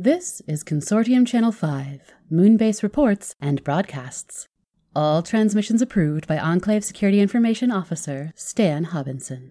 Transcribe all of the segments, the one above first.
This is Consortium Channel 5, Moonbase reports and broadcasts. All transmissions approved by Enclave Security Information Officer Stan Hobinson.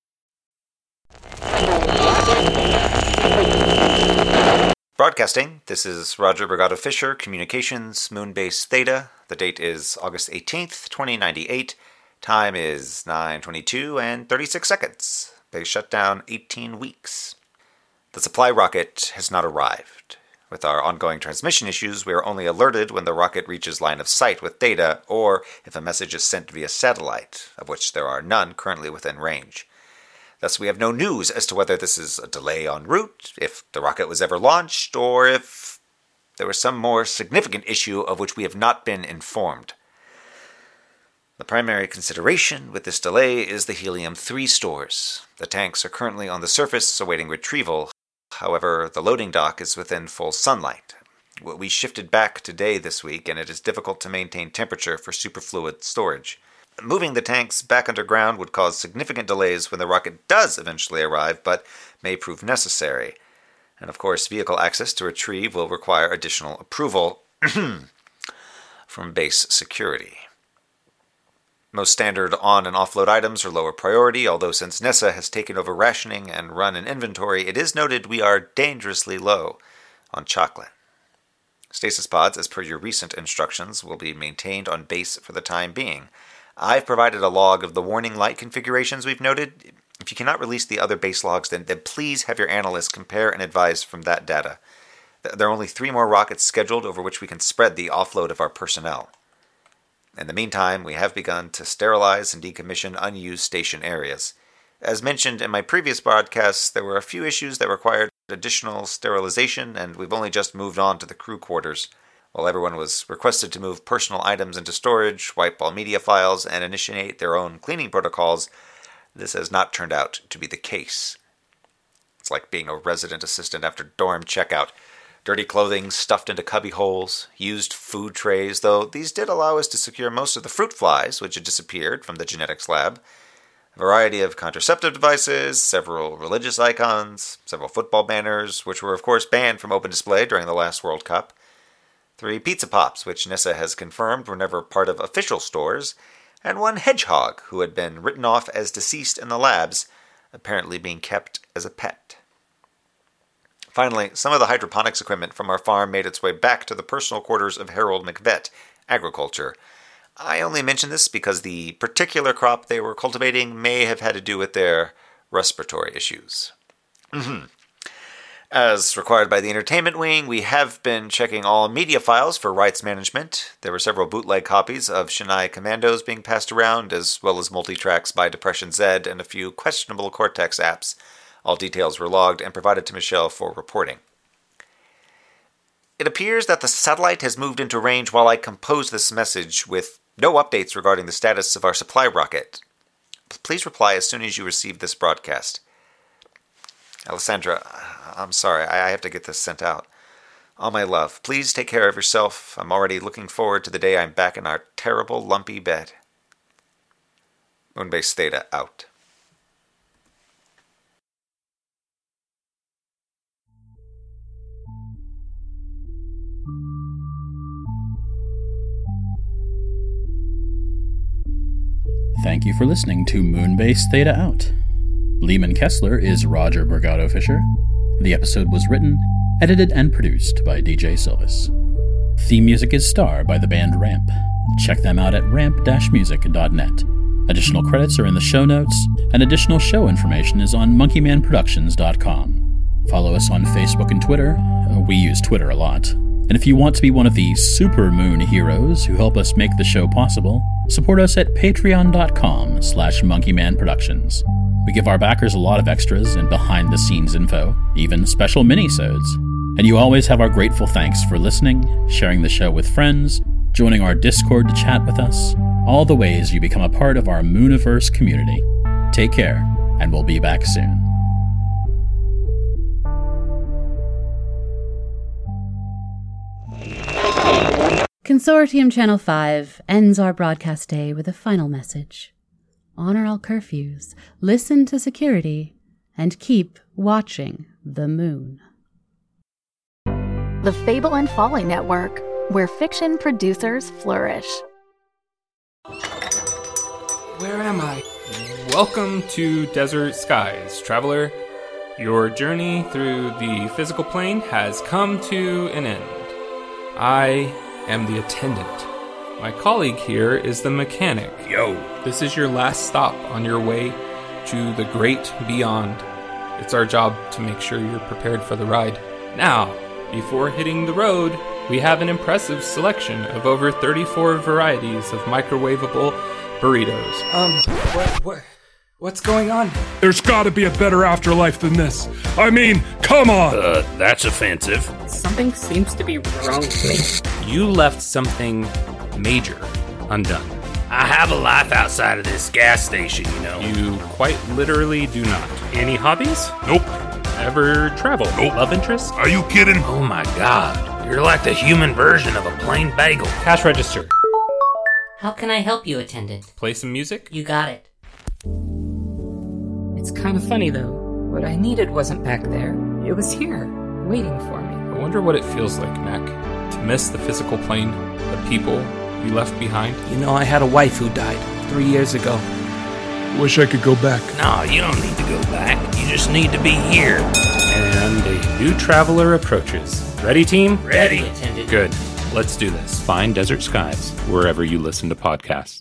Broadcasting, this is Roger Brigado Fisher, Communications, Moonbase Theta. The date is August 18th, 2098. Time is 9.22 and 36 seconds. They shut down 18 weeks. The supply rocket has not arrived. With our ongoing transmission issues, we are only alerted when the rocket reaches line of sight with data, or if a message is sent via satellite, of which there are none currently within range. Thus, we have no news as to whether this is a delay en route, if the rocket was ever launched, or if there was some more significant issue of which we have not been informed. The primary consideration with this delay is the helium 3 stores. The tanks are currently on the surface awaiting retrieval. However, the loading dock is within full sunlight. We shifted back today this week, and it is difficult to maintain temperature for superfluid storage. Moving the tanks back underground would cause significant delays when the rocket does eventually arrive, but may prove necessary. And of course, vehicle access to retrieve will require additional approval from base security. Most standard on and offload items are lower priority, although since NESA has taken over rationing and run an inventory, it is noted we are dangerously low on chocolate. Stasis pods, as per your recent instructions, will be maintained on base for the time being. I've provided a log of the warning light configurations we've noted. If you cannot release the other base logs, then, then please have your analysts compare and advise from that data. There are only three more rockets scheduled over which we can spread the offload of our personnel. In the meantime, we have begun to sterilize and decommission unused station areas. As mentioned in my previous broadcasts, there were a few issues that required additional sterilization, and we've only just moved on to the crew quarters. While everyone was requested to move personal items into storage, wipe all media files, and initiate their own cleaning protocols, this has not turned out to be the case. It's like being a resident assistant after dorm checkout. Dirty clothing stuffed into cubby holes, used food trays, though these did allow us to secure most of the fruit flies which had disappeared from the genetics lab. A variety of contraceptive devices, several religious icons, several football banners, which were of course banned from open display during the last World Cup. Three pizza pops, which NESA has confirmed were never part of official stores, and one hedgehog who had been written off as deceased in the labs, apparently being kept as a pet. Finally, some of the hydroponics equipment from our farm made its way back to the personal quarters of Harold McVett, Agriculture. I only mention this because the particular crop they were cultivating may have had to do with their respiratory issues. Mm-hmm. As required by the entertainment wing, we have been checking all media files for rights management. There were several bootleg copies of Shinai Commandos being passed around, as well as multi tracks by Depression Z and a few questionable Cortex apps. All details were logged and provided to Michelle for reporting. It appears that the satellite has moved into range while I compose this message with no updates regarding the status of our supply rocket. Please reply as soon as you receive this broadcast. Alessandra, I'm sorry, I have to get this sent out. All my love, please take care of yourself. I'm already looking forward to the day I'm back in our terrible, lumpy bed. Moonbase Theta out. Thank you for listening to Moonbase Theta Out. Leeman Kessler is Roger Brigado Fisher. The episode was written, edited, and produced by DJ Sylvis. Theme music is Star by the band Ramp. Check them out at ramp-music.net. Additional credits are in the show notes, and additional show information is on monkeymanproductions.com. Follow us on Facebook and Twitter. Uh, we use Twitter a lot. And if you want to be one of the super moon heroes who help us make the show possible, support us at patreon.com slash monkeymanproductions. We give our backers a lot of extras and behind-the-scenes info, even special mini-sodes. And you always have our grateful thanks for listening, sharing the show with friends, joining our Discord to chat with us, all the ways you become a part of our Mooniverse community. Take care, and we'll be back soon. Consortium Channel 5 ends our broadcast day with a final message. Honor all curfews, listen to security, and keep watching the moon. The Fable and Folly Network, where fiction producers flourish. Where am I? Welcome to Desert Skies, traveler. Your journey through the physical plane has come to an end. I am the attendant. My colleague here is the mechanic. Yo, This is your last stop on your way to the great beyond. It's our job to make sure you're prepared for the ride. Now, before hitting the road, we have an impressive selection of over 34 varieties of microwavable burritos. Um, what, what, what's going on? there's gotta be a better afterlife than this. I mean, come on! Uh, that's offensive. Something seems to be wrong with me. You left something major undone. I have a life outside of this gas station, you know. You quite literally do not. Any hobbies? Nope. Ever travel? Nope. Love interest? Are you kidding? Oh my god, you're like the human version of a plain bagel. Cash register. How can I help you, attendant? Play some music? You got it. It's kind of funny though. What I needed wasn't back there. It was here, waiting for me. I wonder what it feels like, Mac, to miss the physical plane, the people you left behind. You know, I had a wife who died three years ago. Wish I could go back. No, you don't need to go back. You just need to be here. And a new traveler approaches. Ready, team? Ready. attendant. Good. Let's do this. Find Desert Skies wherever you listen to podcasts.